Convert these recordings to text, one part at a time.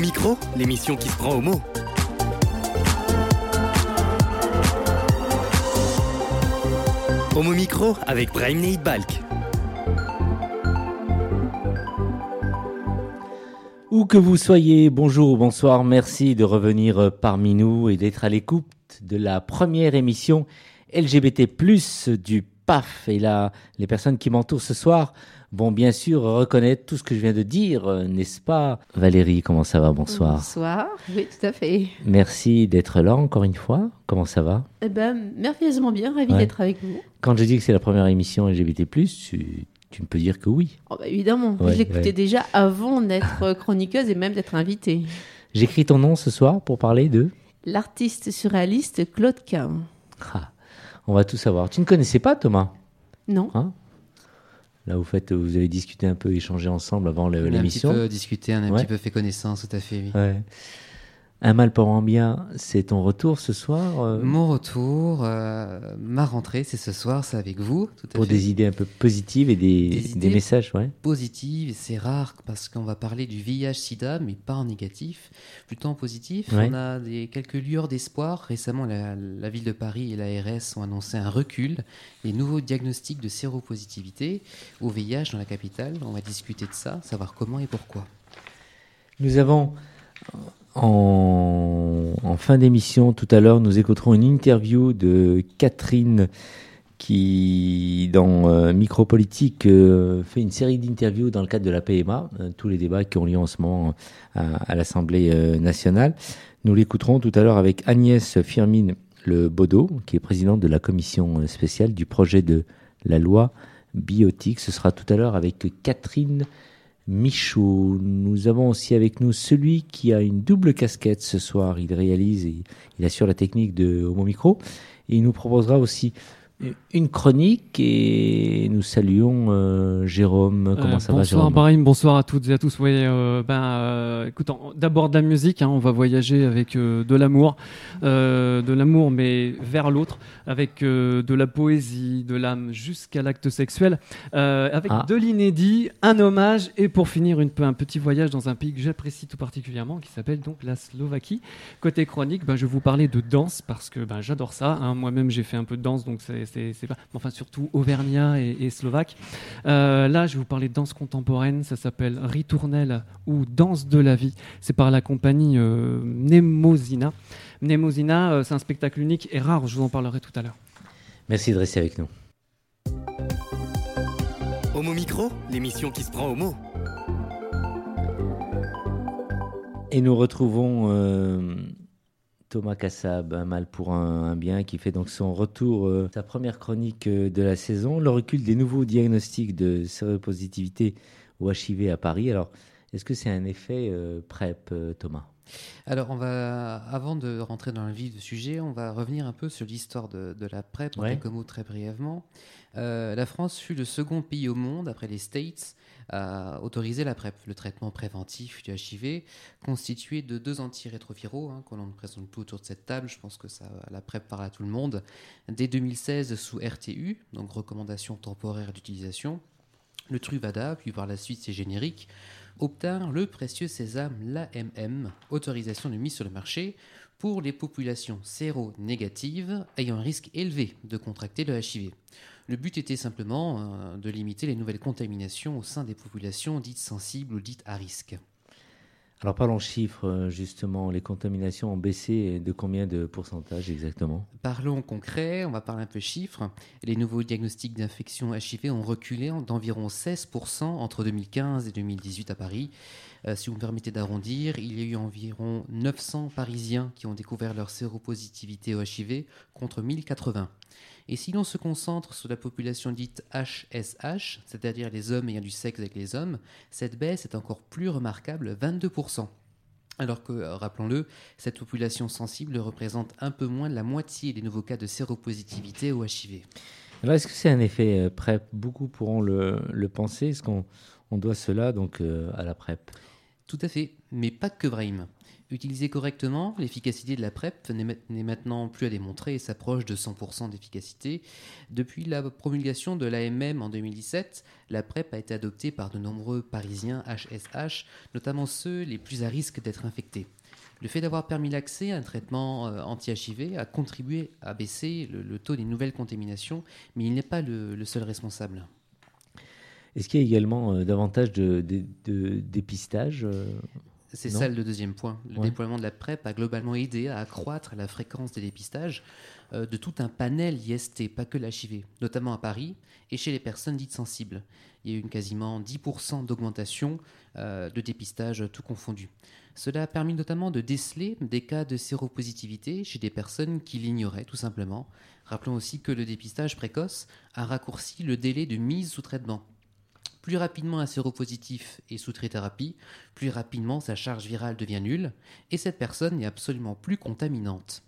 Micro, l'émission qui se prend au mot. Homo Micro avec Brahim Balk. Où que vous soyez, bonjour ou bonsoir, merci de revenir parmi nous et d'être à l'écoute de la première émission LGBT+, du PAF. Et là, les personnes qui m'entourent ce soir vont bien sûr reconnaître tout ce que je viens de dire, n'est-ce pas? Valérie, comment ça va? Bonsoir. Bonsoir, oui, tout à fait. Merci d'être là encore une fois. Comment ça va? Eh ben, merveilleusement bien, ravi Ouais. d'être avec vous. Quand je dis que c'est la première émission LGBT+, tu, tu ne peux dire que oui. Oh, bah, évidemment, Ouais, je l'écoutais ouais. déjà avant d'être chroniqueuse et même d'être invitée. J'écris ton nom ce soir pour parler de... L'artiste surréaliste Claude Quin. Ah, on va tout savoir. Tu ne connaissais pas Thomas? Non Hein? Là, vous, faites, vous avez discuté un peu, échangé ensemble avant le- On a un petit l'émission. peu discuté, on a un Ouais. petit peu fait connaissance, tout à fait, oui. Ouais. Un mal pour un bien, c'est ton retour ce soir euh, Mon retour, euh, ma rentrée, c'est ce soir, c'est avec vous, tout à pour fait. des idées un peu positives et des, Des des idées messages, ouais. positives, c'est rare parce qu'on va parler du VIH-Sida, mais pas en négatif, plutôt en positif. Ouais. On a des, quelques lueurs d'espoir. Récemment, la, la ville de Paris et l'ARS ont annoncé un recul, les nouveaux diagnostics de séropositivité au VIH dans la capitale. On va discuter de ça, savoir comment et pourquoi. Nous avons en, fin d'émission tout à l'heure, nous écouterons une interview de Catherine qui, dans euh, Micropolitique, euh, fait une série d'interviews dans le cadre de la PMA, euh, tous les débats qui ont lieu en ce moment à, à l'Assemblée nationale. Nous l'écouterons tout à l'heure avec Agnès Firmine Le Baudot, qui est présidente de la commission spéciale du projet de la loi biotique. Ce sera tout à l'heure avec Catherine Michaud. Nous avons aussi avec nous celui qui a une double casquette ce soir. Il réalise et il assure la technique de Homo Micro. Et il nous proposera aussi une chronique et nous saluons euh, Jérôme. Comment Euh, ça va bonsoir Jérôme? Brahim, bonsoir à toutes et à tous. Oui, euh, ben, euh, d'abord de la musique, hein, on va voyager avec de l'amour, de l'amour mais vers l'autre, avec de la poésie, de l'âme jusqu'à l'acte sexuel, avec Ah. de l'inédit, un hommage et pour finir une, un petit voyage dans un pays que j'apprécie tout particulièrement, qui s'appelle donc la Slovaquie. Côté chronique, ben, je vais vous parler de danse parce que ben, j'adore ça. hein. Moi-même, j'ai fait un peu de danse, donc c'est c'est- c'est pas, enfin surtout auvergnat et, et slovaque. Euh, là, je vais vous parler de danse contemporaine. Ça s'appelle Ritournelle ou Danse de la vie. C'est par la compagnie euh, Mnemosina. Mnemosina, euh, c'est un spectacle unique et rare. Je vous en parlerai tout à l'heure. Merci de rester avec nous. Homo Micro, l'émission qui se prend au mot. Et nous retrouvons euh, Thomas Kassab, un mal pour un, un bien, qui fait donc son retour, euh, sa première chronique euh, de la saison, le recul des nouveaux diagnostics de séropositivité au HIV à Paris. Alors, est-ce que c'est un effet euh, PrEP, Thomas? Alors, on va, avant de rentrer dans le vif du sujet, on va revenir un peu sur l'histoire de, de la PrEP, en quelques mots très brièvement. La France fut le second pays au monde, après les States, à autoriser la PrEP, le traitement préventif du HIV, constitué de deux antirétroviraux, hein, qu'on ne présente plus autour de cette table, je pense que ça, la PrEP parle à tout le monde, dès 2016 sous RTU, donc recommandation temporaire d'utilisation, le Truvada, puis par la suite c'est générique, obtinrent le précieux sésame l'AMM, autorisation de mise sur le marché pour les populations séro-négatives ayant un risque élevé de contracter le HIV. Le but était simplement euh, de limiter les nouvelles contaminations au sein des populations dites sensibles ou dites à risque. Alors, parlons chiffres, euh, justement. Les contaminations ont baissé de combien de pourcentage exactement? Parlons concret, on va parler un peu chiffres. Les nouveaux diagnostics d'infection HIV ont reculé en- d'environ 16% entre 2015 et 2018 à Paris. Euh, si vous me permettez d'arrondir, il y a eu environ 900 Parisiens qui ont découvert leur séropositivité au HIV contre 1080. Et si l'on se concentre sur la population dite HSH, c'est-à-dire les hommes ayant du sexe avec les hommes, cette baisse est encore plus remarquable, 22%. Alors que, euh, rappelons-le, cette population sensible représente un peu moins de la moitié des nouveaux cas de séropositivité au HIV. Alors, est-ce que c'est un effet euh, PrEP? Beaucoup pourront le, penser. Est-ce qu'on on doit cela donc à la PrEP? Tout à fait, mais pas que Brahim. Utilisée correctement, l'efficacité de la PrEP n'est maintenant plus à démontrer et s'approche de 100% d'efficacité. Depuis la promulgation de l'AMM en 2017, la PrEP a été adoptée par de nombreux Parisiens HSH, notamment ceux les plus à risque d'être infectés. Le fait d'avoir permis l'accès à un traitement euh, anti-HIV a contribué à baisser le, taux des nouvelles contaminations, mais il n'est pas le seul responsable. Est-ce qu'il y a également euh, davantage de, de- de dépistage euh, C'est ça le deuxième point. Le Ouais. déploiement de la PrEP a globalement aidé à accroître la fréquence des dépistages euh, de tout un panel IST, pas que l'HIV, notamment à Paris et chez les personnes dites sensibles. Il y a eu une quasiment 10% d'augmentation euh, de dépistage tout confondu. Cela a permis notamment de déceler des cas de séropositivité chez des personnes qui l'ignoraient tout simplement. Rappelons aussi que le dépistage précoce a raccourci le délai de mise sous traitement. Plus rapidement un séropositif est sous trithérapie, plus rapidement sa charge virale devient nulle et cette personne n'est absolument plus contaminante.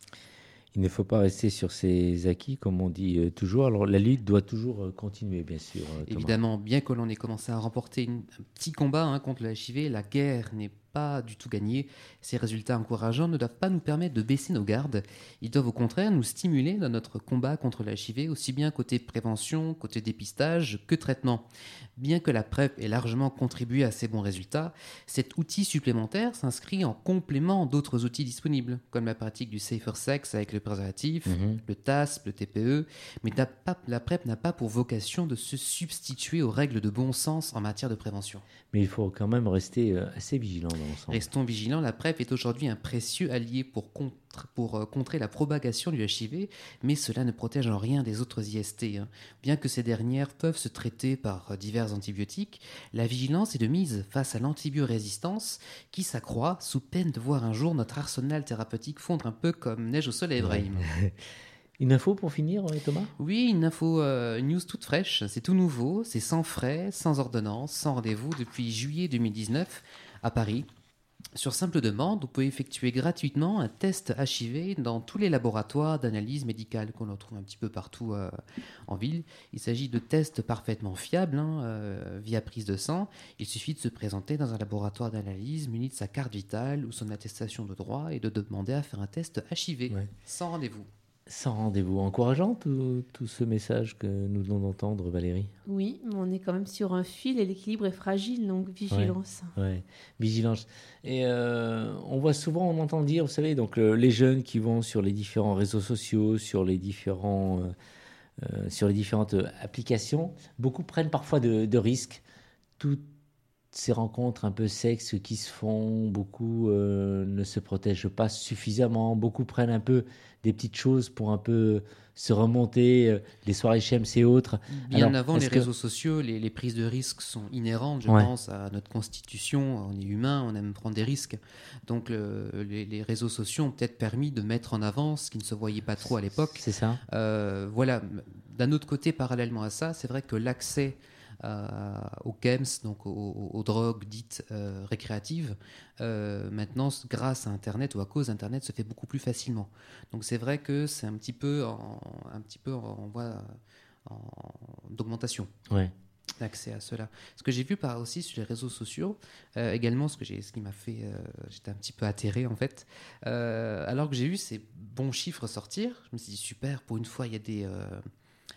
Il ne faut pas rester sur ses acquis, comme on dit euh, toujours. Alors la lutte doit toujours euh, continuer, bien sûr. euh, Thomas. Évidemment, bien que l'on ait commencé à remporter une- un petit combat hein, contre le HIV, la guerre n'est pas du tout gagnée. Ces résultats encourageants ne doivent pas nous permettre de baisser nos gardes. Ils doivent au contraire nous stimuler dans notre combat contre le HIV, aussi bien côté prévention, côté dépistage que traitement. Bien que la PrEP ait largement contribué à ces bons résultats, cet outil supplémentaire s'inscrit en complément d'autres outils disponibles, comme la pratique du safer sex avec le préservatif, Mhm. le TASP, le TPE, mais pas- la PrEP n'a pas pour vocation de se substituer aux règles de bon sens en matière de prévention. Mais il faut quand même rester euh, assez vigilant dans Restons vigilants, la PrEP est aujourd'hui un précieux allié pour, contre- pour euh, contrer la propagation du HIV, mais cela ne protège en rien des autres IST. hein. Bien que ces dernières peuvent se traiter par euh, divers antibiotiques, la vigilance est de mise face à l'antibiorésistance qui s'accroît sous peine de voir un jour notre arsenal thérapeutique fondre un peu comme neige au soleil, Brahim. Une info pour finir, euh, Thomas? Oui, une info euh, news toute fraîche, c'est tout nouveau, c'est sans frais, sans ordonnance, sans rendez-vous depuis juillet 2019 à Paris. Sur simple demande, vous pouvez effectuer gratuitement un test HIV dans tous les laboratoires d'analyse médicale qu'on retrouve un petit peu partout euh, en ville. Il s'agit de tests parfaitement fiables hein, euh, via prise de sang. Il suffit de se présenter dans un laboratoire d'analyse muni de sa carte vitale ou son attestation de droit et de demander à faire un test HIV Ouais. sans rendez-vous. Sans rendez-vous. Encourageant tout, tout ce message que nous venons d'entendre, Valérie Oui, mais on est quand même sur un fil et l'équilibre est fragile, donc vigilance. Ouais, vigilance. Et euh, on voit souvent, on entend dire, vous savez, donc euh, les jeunes qui vont sur les différents réseaux sociaux, sur les différents, euh, euh, sur les différentes applications, beaucoup prennent parfois de, de risques. Toutes ces rencontres un peu sexes qui se font, beaucoup euh, ne se protègent pas suffisamment, beaucoup prennent un peu des petites choses pour un peu se remonter, euh, les soirées chems et autres. Bien Alors, avant les que- réseaux sociaux, les, les prises de risques sont inhérentes, je Ouais. pense, à notre constitution. On est humain, on aime prendre des risques. Donc le- les, les réseaux sociaux ont peut-être permis de mettre en avant ce qui ne se voyait pas trop à l'époque. C'est ça Euh, voilà. D'un autre côté, parallèlement à ça, c'est vrai que l'accès aux chems, donc aux, drogues dites euh, récréatives, euh, maintenant, grâce à Internet ou à cause d'Internet, se fait beaucoup plus facilement. Donc c'est vrai que c'est un petit peu en, un petit peu en, voie en- d'augmentation Ouais. l'accès à cela. Ce que j'ai vu par aussi sur les réseaux sociaux, euh, également ce que j'ai, ce qui m'a fait, euh, j'étais un petit peu atterré en fait. Euh, alors que j'ai vu ces bons chiffres sortir, je me suis dit super, pour une fois il y a des, euh,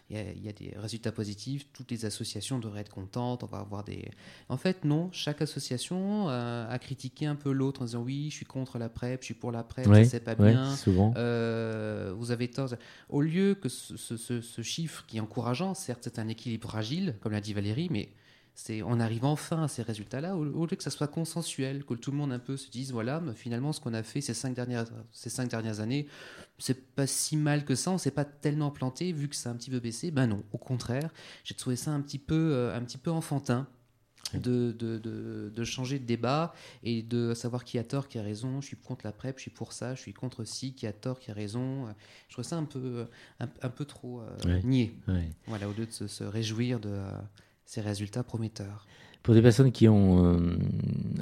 il y a, il y a des résultats positifs, toutes les associations devraient être contentes, on va avoir des. En fait non, chaque association euh, a critiqué un peu l'autre en disant oui, je suis contre la PrEP, je suis pour la PrEP, Ouais, ça c'est pas ouais, bien. souvent. Euh, vous avez tort. Au lieu que ce, ce- ce- ce chiffre qui est encourageant, certes c'est un équilibre fragile, comme l'a dit Valérie, mais c'est on arrive enfin à ces résultats-là, au, au lieu que ça soit consensuel, que tout le monde un peu se dise, voilà, mais finalement ce qu'on a fait ces cinq dernières, ces cinq dernières années, c'est pas si mal que ça, on s'est pas tellement planté vu que ça a un petit peu baissé. Ben non, au contraire, j'ai trouvé ça un petit peu, euh, un petit peu enfantin. De, de, de, de changer de débat et de savoir qui a tort, qui a raison. Je suis contre la PrEP, je suis pour ça, je suis contre ci, qui a tort, qui a raison. Je trouve ça un peu, un, un peu trop euh. Ouais. Voilà, au lieu de se, se réjouir de euh, ces résultats prometteurs. Pour des personnes qui ont euh,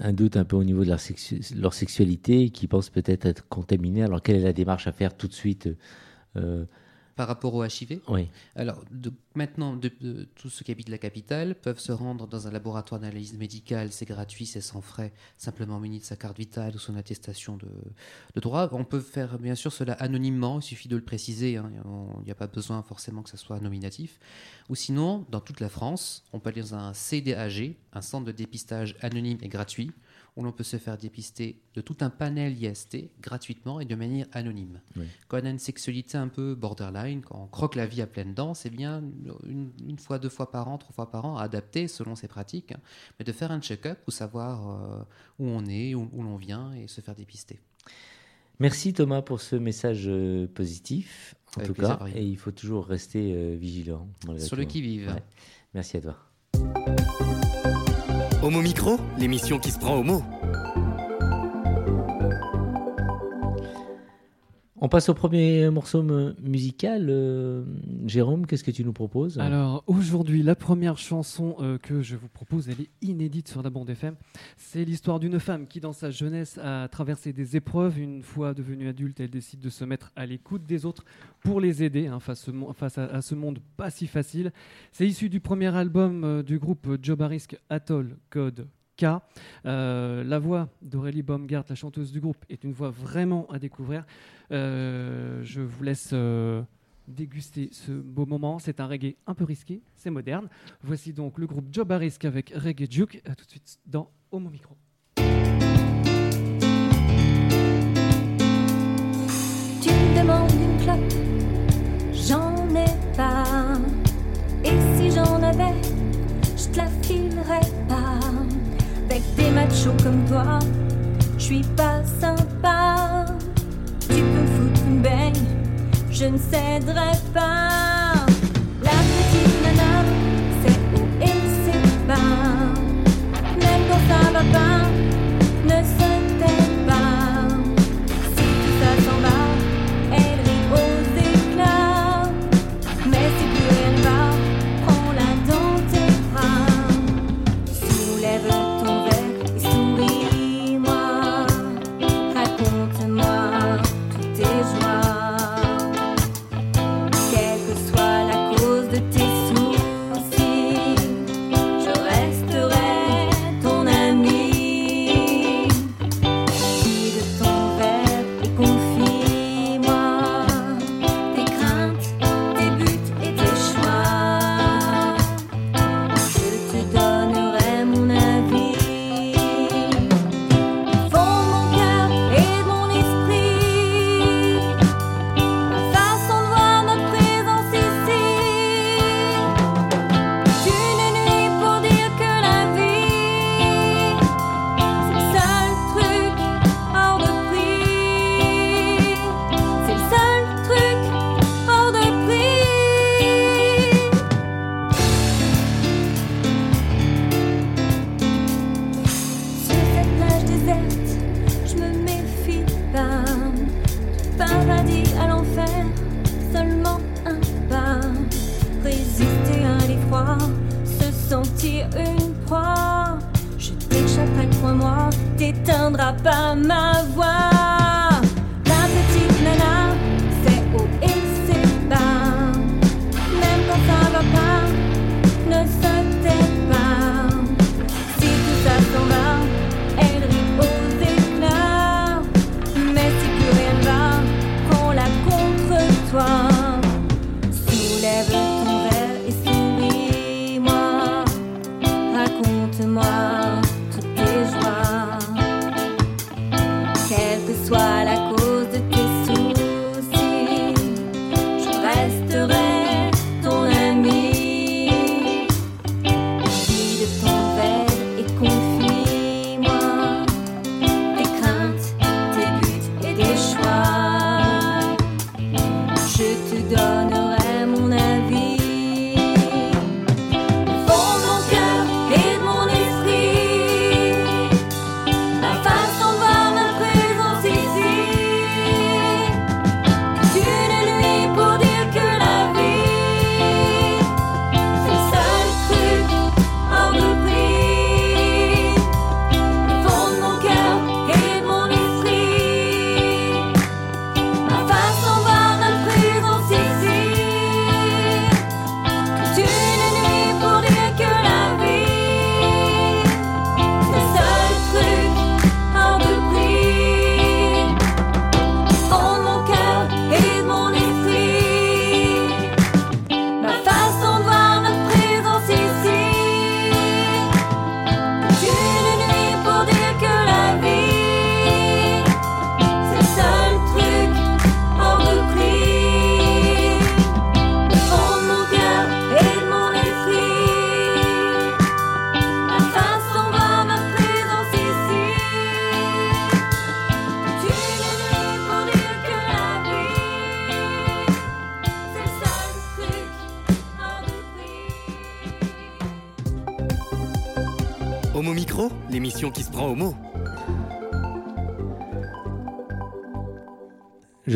un doute un peu au niveau de leur, sexu- leur sexualité, qui pensent peut-être être contaminées, alors quelle est la démarche à faire tout de suite euh, Par rapport au HIV Oui. Alors, de- maintenant, de- de- tous ceux qui habitent la capitale peuvent se rendre dans un laboratoire d'analyse médicale, c'est gratuit, c'est sans frais, simplement muni de sa carte vitale ou son attestation de, de droit. On peut faire bien sûr cela anonymement, il suffit de le préciser, hein, il n'y a pas besoin forcément que ça soit nominatif. Ou sinon, dans toute la France, on peut aller dans un CDAG, un centre de dépistage anonyme et gratuit, où l'on peut se faire dépister de tout un panel IST gratuitement et de manière anonyme. Oui. Quand on a une sexualité un peu borderline, quand on croque la vie à pleines dents, c'est bien une, une fois, deux fois par an, trois fois par an, à adapter selon ses pratiques, hein, mais de faire un check-up pour savoir euh, où on est, où, où l'on vient et se faire dépister. Merci Thomas pour ce message euh, positif, en Avec tout plaisir, cas. Et il faut toujours rester euh, vigilant. Sur le tout. qui-vive. Ouais. Merci à toi. Homo Micro, l'émission qui se prend au mot. On passe au premier morceau mu- musical. euh, Jérôme, qu'est-ce que tu nous proposes? Alors aujourd'hui, la première chanson euh, que je vous propose, elle est inédite sur la bande FM. C'est l'histoire d'une femme qui, dans sa jeunesse, a traversé des épreuves. Une fois devenue adulte, elle décide de se mettre à l'écoute des autres pour les aider hein, face, à, ce monde pas si facile. C'est issu du premier album euh, du groupe Barisk, Atoll Code Euh, la voix d'Aurélie Baumgart, la chanteuse du groupe, est une voix vraiment à découvrir. Euh, je vous laisse euh, déguster ce beau moment. C'est un reggae un peu risqué, c'est moderne. Voici donc le groupe Joe Barisk avec Reggae Juke. À tout de suite dans Homo Micro. Tu demandes une clope, j'en ai pas. Et si j'en avais, je te la filerais machos comme toi, je suis pas sympa. Tu peux me foutre une baigne, je ne céderai pas. La petite nana, c'est où et c'est pas. Même quand ça va pas,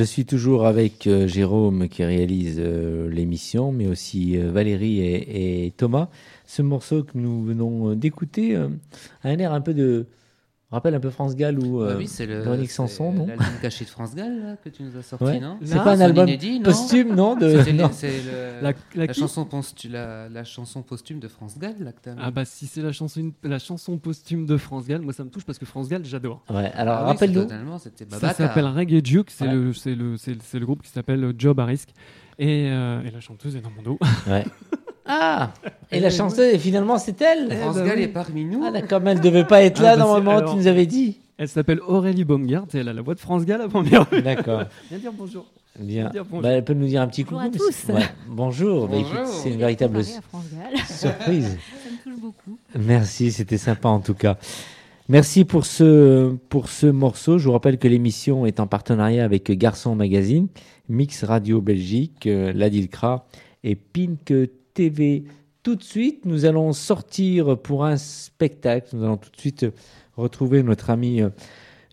Je suis toujours avec euh, Jérôme qui réalise euh, l'émission, mais aussi euh, Valérie et, Thomas. Ce morceau que nous venons d'écouter a un air un peu de... rappelle un peu France Gall ou Bah oui, c'est le Véronique Sanson, non l'album caché de France Gall là, que tu nous as sorti, Ouais. non C'est pas un album inédit, non posthume, non, de... Non. le- La, la, la qui chanson postu- la, la chanson posthume de France Gall là, que. Ah bah si c'est la chanson, la chanson posthume de France Gall, moi ça me touche parce que France Gall j'adore. Ouais, alors Ah rappelle-nous. Ça s'appelle Reggae Duke, c'est Ouais. le, c'est le, c'est le, c'est le groupe qui s'appelle Job à risque. Et, euh, et la chanteuse est dans mon dos. Ouais. Ah Et la chanteuse, finalement, c'est elle France bah Gall oui. est parmi nous. Ah d'accord, mais elle devait pas être Ah, là bah, normalement, c'est- tu nous avais dit. Elle s'appelle Aurélie Baumgart et elle a la voix de France Gall à première vue. D'accord. Viens dire bonjour. Bien. Dire bonjour. Bah, elle peut nous dire un petit Bonjour coucou. à tous. mais- Ouais. Bonjour. Bah, Bonjour. écoute, c'est une véritable Comparé à France Gall, surprise. ça me touche beaucoup. Merci, c'était sympa en tout cas. Merci pour ce, pour ce morceau. Je vous rappelle que l'émission est en partenariat avec Garçon Magazine, Mix Radio Belgique, euh, La Dilcra et Pink TV. Tout de suite, nous allons sortir pour un spectacle. Nous allons tout de suite retrouver notre ami euh,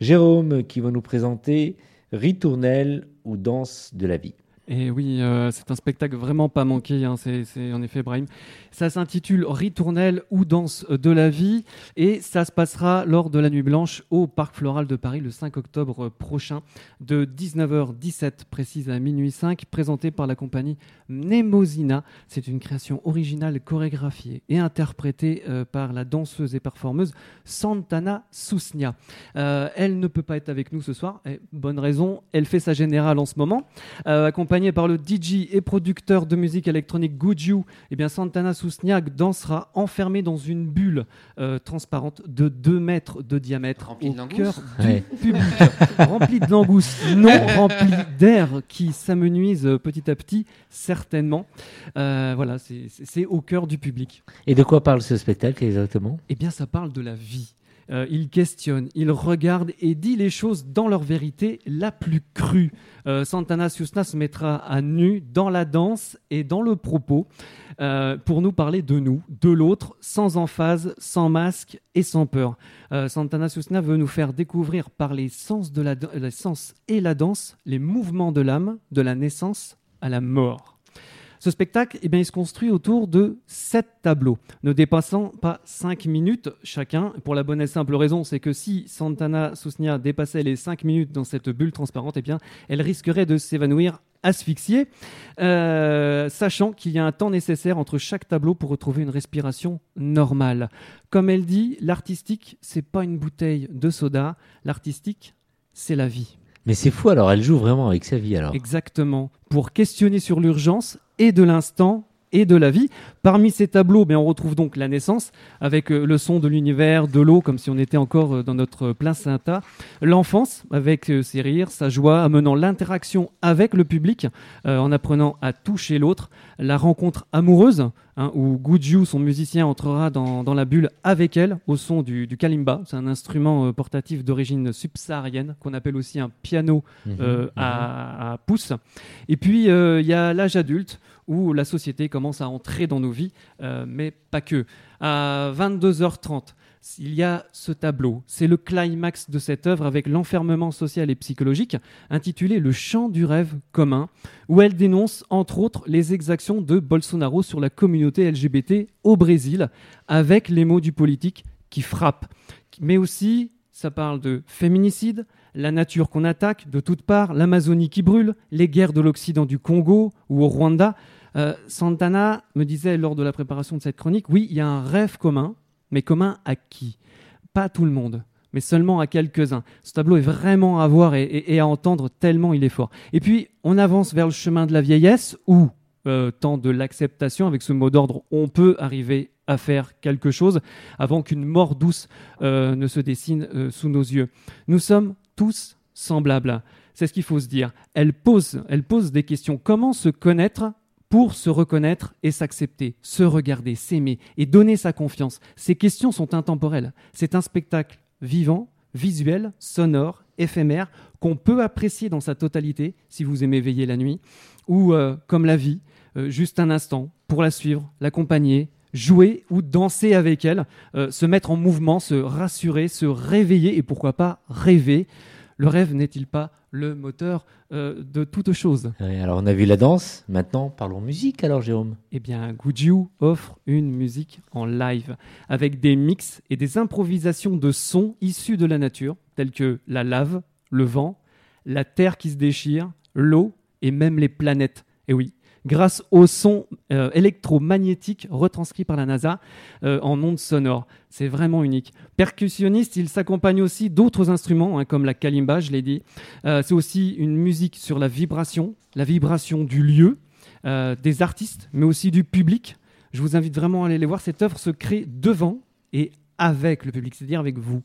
Jérôme qui va nous présenter Ritournelle ou Danse de la vie. Et oui, euh, c'est un spectacle vraiment pas manqué, hein, c'est en effet Brahim. Ça s'intitule Ritournelle ou Danse de la vie et ça se passera lors de la Nuit Blanche au Parc Floral de Paris le 5 octobre prochain de 19h17 précise à minuit 5, présenté par la compagnie Nemosina. C'est une création originale chorégraphiée et interprétée euh, par la danseuse et performeuse Santana Sousnia. Euh, elle ne peut pas être avec nous ce soir, et bonne raison, elle fait sa générale en ce moment. Accompagnée par le DJ et producteur de musique électronique Guju, eh bien Santana Sousniak dansera enfermée dans une bulle euh, transparente de 2 mètres de diamètre Remplie au de langoustes cœur Ouais. du public. remplie de langoustes, non remplie d'air qui s'amenuise euh, petit à petit, certainement. Euh, voilà, c'est au cœur du public. Et de quoi parle ce spectacle exactement? Eh bien, ça parle de la vie. Euh, il questionne, il regarde et dit les choses dans leur vérité la plus crue. Euh, Santana Susna se mettra à nu dans la danse et dans le propos euh, pour nous parler de nous, de l'autre, sans emphase, sans masque et sans peur. Santana Susna veut nous faire découvrir par les sens, de la, les sens et la danse les mouvements de l'âme, de la naissance à la mort. Ce spectacle, eh bien, il se construit autour de sept tableaux, ne dépassant pas cinq minutes chacun. Pour la bonne et simple raison, c'est que si Santana Sousnia dépassait les cinq minutes dans cette bulle transparente, eh bien, elle risquerait de s'évanouir asphyxiée, euh, sachant qu'il y a un temps nécessaire entre chaque tableau pour retrouver une respiration normale. Comme elle dit, l'artistique, c'est pas une bouteille de soda, l'artistique, c'est la vie. Mais c'est fou alors, elle joue vraiment avec sa vie alors. Exactement. Pour questionner sur l'urgence et de l'instant et de la vie. Parmi ces tableaux, ben, on retrouve donc la naissance avec euh, le son de l'univers, de l'eau, comme si on était encore euh, dans notre placenta. L'enfance avec euh, ses rires, sa joie, amenant l'interaction avec le public euh, en apprenant à toucher l'autre. La rencontre amoureuse, hein, où Guju, son musicien, entrera dans, dans la bulle avec elle au son du, du kalimba. C'est un instrument euh, portatif d'origine subsaharienne qu'on appelle aussi un piano Mhm. à, à pouce. Et puis, il y a l'âge adulte où la société commence à entrer dans nos vies, euh, mais pas que. À 22h30, il y a ce tableau. C'est le climax de cette œuvre avec l'enfermement social et psychologique, intitulé Le chant du rêve commun, où elle dénonce, entre autres, les exactions de Bolsonaro sur la communauté LGBT au Brésil, avec les mots du politique qui frappent. Mais aussi, ça parle de féminicide, la nature qu'on attaque de toutes parts, l'Amazonie qui brûle, les guerres de l'Occident du Congo ou au Rwanda. Euh, Santana me disait lors de la préparation de cette chronique, oui, il y a un rêve commun, mais commun à qui? Pas à tout le monde, mais seulement à quelques-uns. Ce tableau est vraiment à voir et, à entendre tellement il est fort. Et puis, on avance vers le chemin de la vieillesse où, euh, temps de l'acceptation, avec ce mot d'ordre, on peut arriver à faire quelque chose avant qu'une mort douce euh, ne se dessine euh, sous nos yeux. Nous sommes tous semblables. C'est ce qu'il faut se dire. Elle pose, elle pose des questions. Comment se connaître pour se reconnaître et s'accepter, se regarder, s'aimer et donner sa confiance Ces questions sont intemporelles. C'est un spectacle vivant, visuel, sonore, éphémère, qu'on peut apprécier dans sa totalité si vous aimez veiller la nuit, ou euh, comme la vie, euh, juste un instant, pour la suivre, l'accompagner, jouer ou danser avec elle, euh, se mettre en mouvement, se rassurer, se réveiller et pourquoi pas rêver. Le rêve n'est-il pas le moteur euh, de toute chose Ouais, alors on a vu la danse, maintenant parlons musique alors Jérôme. Eh bien, Goodju offre une musique en live avec des mix et des improvisations de sons issus de la nature, tels que la lave, le vent, la terre qui se déchire, l'eau et même les planètes. Et oui, grâce au son euh, électromagnétique retranscrit par la NASA euh, en ondes sonores. C'est vraiment unique. Percussionniste, il s'accompagne aussi d'autres instruments, hein, comme la kalimba, je l'ai dit. Euh, c'est aussi une musique sur la vibration, la vibration du lieu, des artistes, mais aussi du public. Je vous invite vraiment à aller les voir. Cette œuvre se crée devant et avec le public, c'est-à-dire avec vous.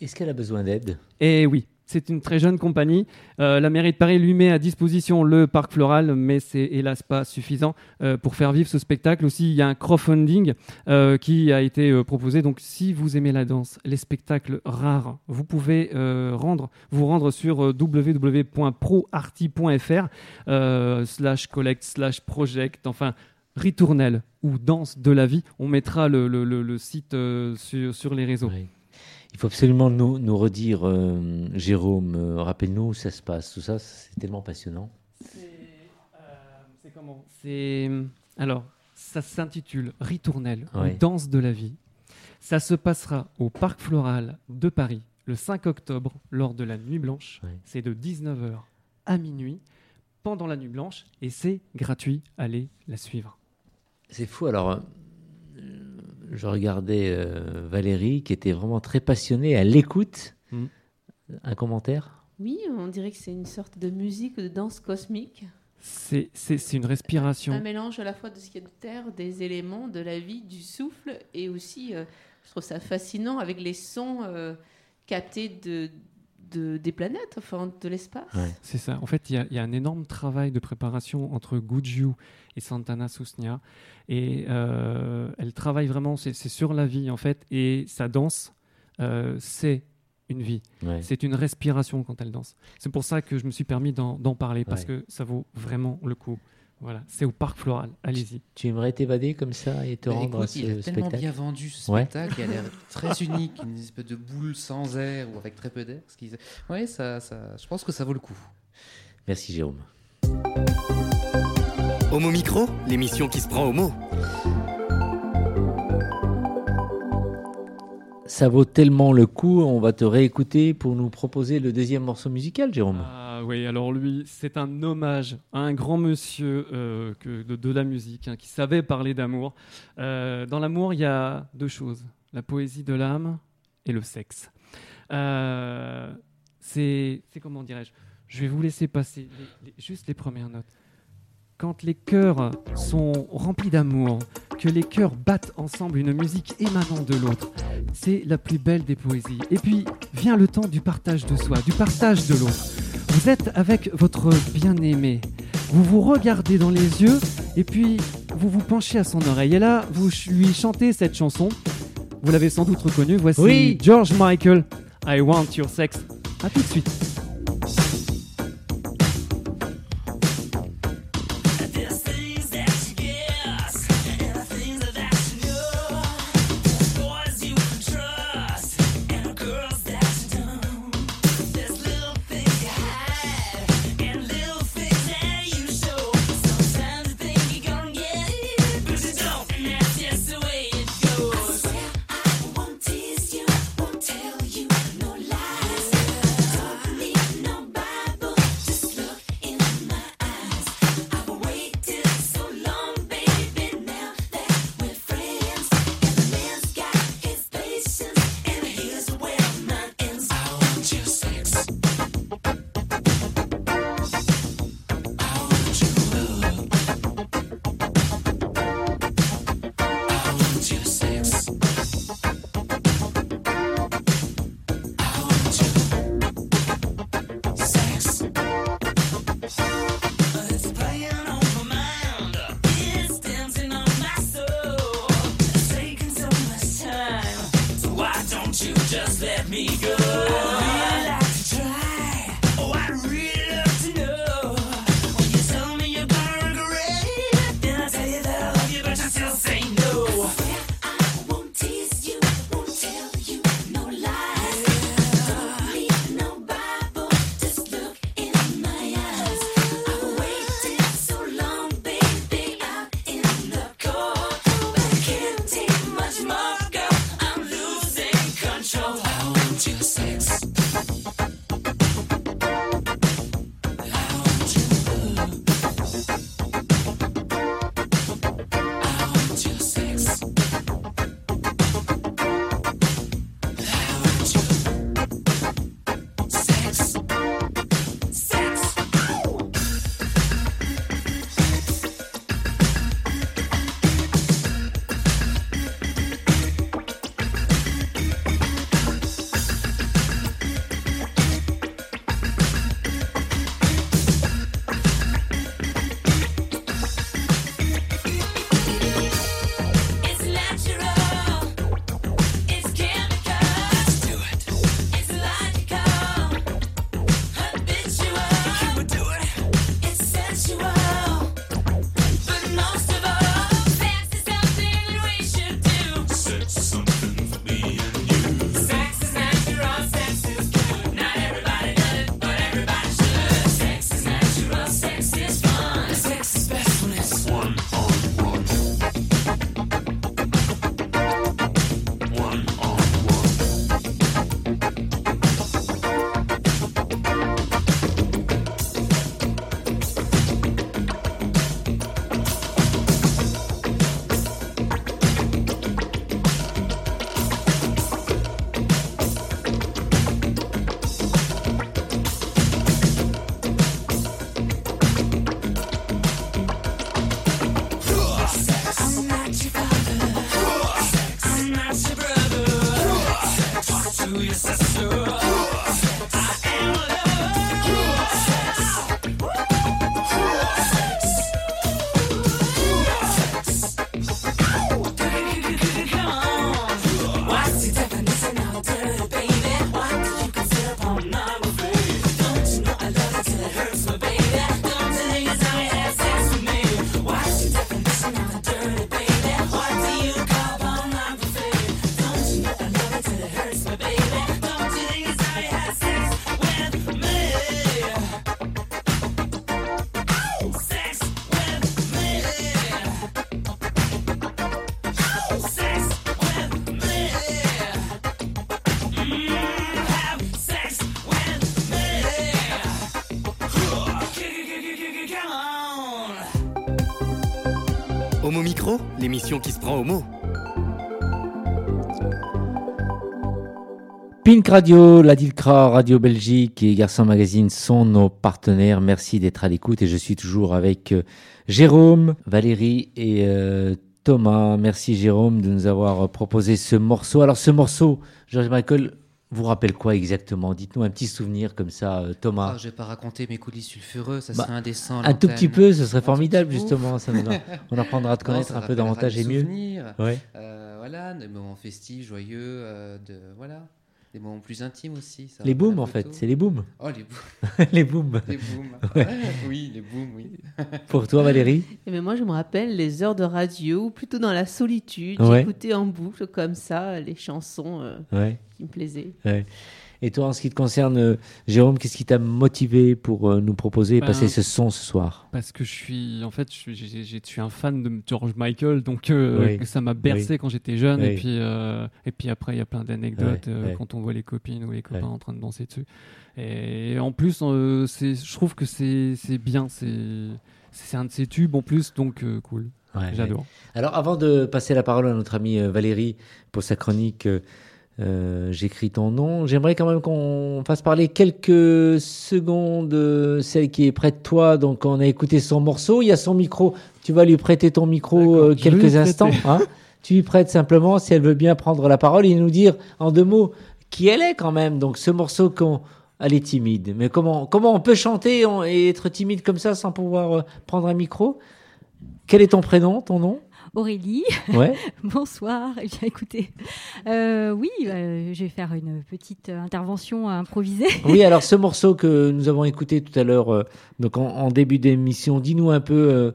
Est-ce qu'elle a besoin d'aide? Et oui, c'est une très jeune compagnie. Euh, la mairie de Paris lui met à disposition le parc floral, mais c'est hélas pas suffisant euh, pour faire vivre ce spectacle. Aussi, il y a un crowdfunding euh, qui a été proposé. Donc, si vous aimez la danse, les spectacles rares, vous pouvez vous rendre sur www.proarty.fr slash collect slash project. Enfin. Ritournelle ou Danse de la vie, on mettra le, site sur, les réseaux. Il faut absolument nous, nous redire, euh, Jérôme, euh, rappelle-nous où ça se passe. Tout ça, c'est tellement passionnant. C'est comment C'est alors ça s'intitule Ritournelle ou. Danse de la vie. Ça se passera au Parc Floral de Paris le 5 octobre lors de la Nuit Blanche. Ouais. C'est de 19h à minuit pendant la Nuit Blanche et c'est gratuit. Allez la suivre. C'est fou. Alors, euh, je regardais euh, Valérie qui était vraiment très passionnée à l'écoute. Mm. Un commentaire? Oui, on dirait que c'est une sorte de musique de danse cosmique. C'est c'est- c'est une Un respiration. mélange à la fois de ce qu'il y a de terre, des éléments, de la vie, du souffle, et aussi, euh, je trouve ça fascinant avec les sons euh, captés de, de- des planètes, enfin de l'espace. Ouais. C'est ça. En fait, il y, a- il y a un énorme travail de préparation entre Guju et Santana Susnia. Et euh, elle travaille vraiment, c'est sur la vie, en fait. Et sa danse, euh, c'est une vie. Ouais. C'est une respiration quand elle danse. C'est pour ça que je me suis permis d'en d'en parler, parce Ouais. que ça vaut vraiment le coup. Voilà, c'est au Parc Floral. Allez-y. Tu aimerais t'évader comme ça et te Bah, rendre à écoute, ce il a tellement spectacle bien vendu ce Ouais. spectacle, il a l'air très unique, une espèce de boule sans air ou avec très peu d'air. ce Ouais, ça, ça, je pense que ça vaut le coup. Merci Jérôme. Homo Micro, l'émission qui se prend au mot. Ça vaut tellement le coup, on va te réécouter pour nous proposer le deuxième morceau musical, Jérôme. Ah oui, alors lui, c'est un hommage à un grand monsieur euh, de, la musique hein, qui savait parler d'amour. Euh, dans l'amour, il y a deux choses la poésie de l'âme et le sexe. Euh, c'est comment dirais-je? Je vais vous laisser passer juste les premières notes. Quand les cœurs sont remplis d'amour, que les cœurs battent ensemble une musique émanant de l'autre, c'est la plus belle des poésies. Et puis vient le temps du partage de soi, du partage de l'autre. Vous êtes avec votre bien-aimé. Vous vous regardez dans les yeux et puis vous vous penchez à son oreille. Et là, vous lui chantez cette chanson. Vous l'avez sans doute reconnue. Voici Oui. George Michael. I want your sex. À tout de suite. L'émission qui se prend au mot. Pink Radio, la Dilcra, Radio Belgique et Garçon Magazine sont nos partenaires. Merci d'être à l'écoute et je suis toujours avec euh, Jérôme, Valérie et euh, Thomas. Merci Jérôme de nous avoir proposé ce morceau. Alors ce morceau, George Michael, vous rappelle quoi exactement? Dites-nous un petit souvenir comme ça, euh, Thomas. Ah, je vais pas raconter mes coulisses sulfureux, ça Bah, serait indécent. un tout petit peu, ce serait formidable justement. Ça on apprendra à te connaître un peu davantage et mieux. Ouais. euh, voilà, des moments festifs, joyeux, euh, de voilà, des moments plus intimes aussi. ça Les booms en fait, c'est les booms. Oh les booms, les booms. les booms. oui, les booms, oui. Pour toi Valérie Eh ben, moi, je me rappelle les heures de radio, ou plutôt dans la solitude. Ouais. J'écoutais en boucle comme ça les chansons euh, Ouais. qui me plaisaient. Et toi, en ce qui te concerne, euh, Jérôme, qu'est-ce qui t'a motivé pour euh, nous proposer et Ben, passer ce son ce soir? Parce que je suis, en fait, je suis, je un fan de George Michael, donc euh, Oui. ça m'a bercé quand j'étais jeune. Oui. Et puis, euh, et puis après, il y a plein d'anecdotes euh, quand on voit les copines ou les copains en train de danser dessus. Et en plus, je trouve que c'est, bien. C'est, c'est un de ses tubes en plus, donc cool. Ouais, ouais. J'adore. Alors, avant de passer la parole à notre amie Valérie pour sa chronique euh, J'écris ton nom, j'aimerais quand même qu'on fasse parler quelques secondes euh, celle qui est près de toi. Donc, on a écouté son morceau, il y a son micro. Tu vas lui prêter ton micro euh, quelques instants. hein tu lui prêtes simplement si elle veut bien prendre la parole et nous dire en deux mots qui elle est quand même. Donc, ce morceau qu'on. Elle est timide. Mais comment, comment on peut chanter et être timide comme ça sans pouvoir prendre un micro? Quel est ton prénom, ton nom? Aurélie, Ouais. bonsoir. Eh bien, écoutez, euh, oui, euh, je vais faire une petite intervention improvisée. Oui, alors ce morceau que nous avons écouté tout à l'heure, euh, donc en, en début d'émission, dis-nous un peu euh,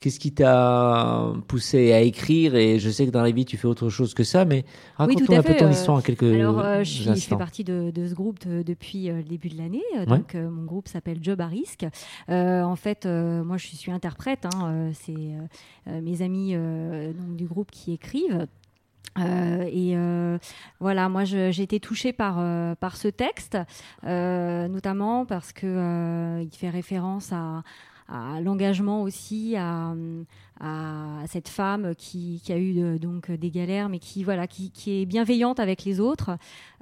qu'est-ce qui t'a poussé à écrire? Et je sais que dans la vie tu fais autre chose que ça, mais raconte-nous un peu ton euh, histoire en quelques Alors, euh, je, fais partie de, de ce groupe de- depuis euh, le début de l'année. Euh, Donc, euh, mon groupe s'appelle Job à risque. Euh, en fait, euh, moi, je suis interprète. hein, euh, C'est euh, euh, mes amis euh, donc, du groupe qui écrivent. Euh, et euh, voilà, moi j'ai été touchée par, euh, par ce texte, euh, notamment parce que euh, il fait référence à, à l'engagement aussi, à, à cette femme qui, qui a eu euh, donc des galères, mais qui voilà, qui, qui est bienveillante avec les autres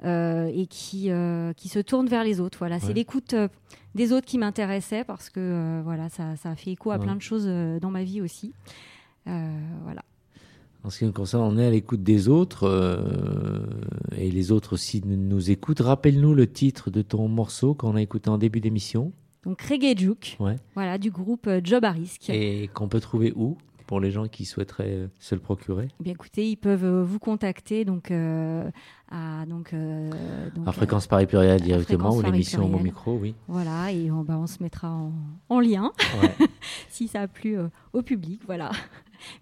euh, et qui, euh, qui se tourne vers les autres. Voilà, c'est l'écoute des autres qui m'intéressait parce que euh, voilà, ça, ça a fait écho à Ouais. plein de choses dans ma vie aussi. Voilà. En ce qui nous concerne, on est à l'écoute des autres euh, et les autres aussi nous, nous écoutent. Rappelle-nous le titre de ton morceau qu'on a écouté en début d'émission Donc Reggae Juke, Ouais. voilà, du groupe euh, Job à risque. et qu'on peut trouver où pour les gens qui souhaiteraient euh, se le procurer? Eh bien, écoutez, ils peuvent euh, vous contacter donc à donc, euh, donc À fréquence Paris Pluriel directement ou l'émission Pluriel. Micro, oui. voilà et on, bah, on se mettra en, en lien Ouais. si ça a plu au public. Voilà.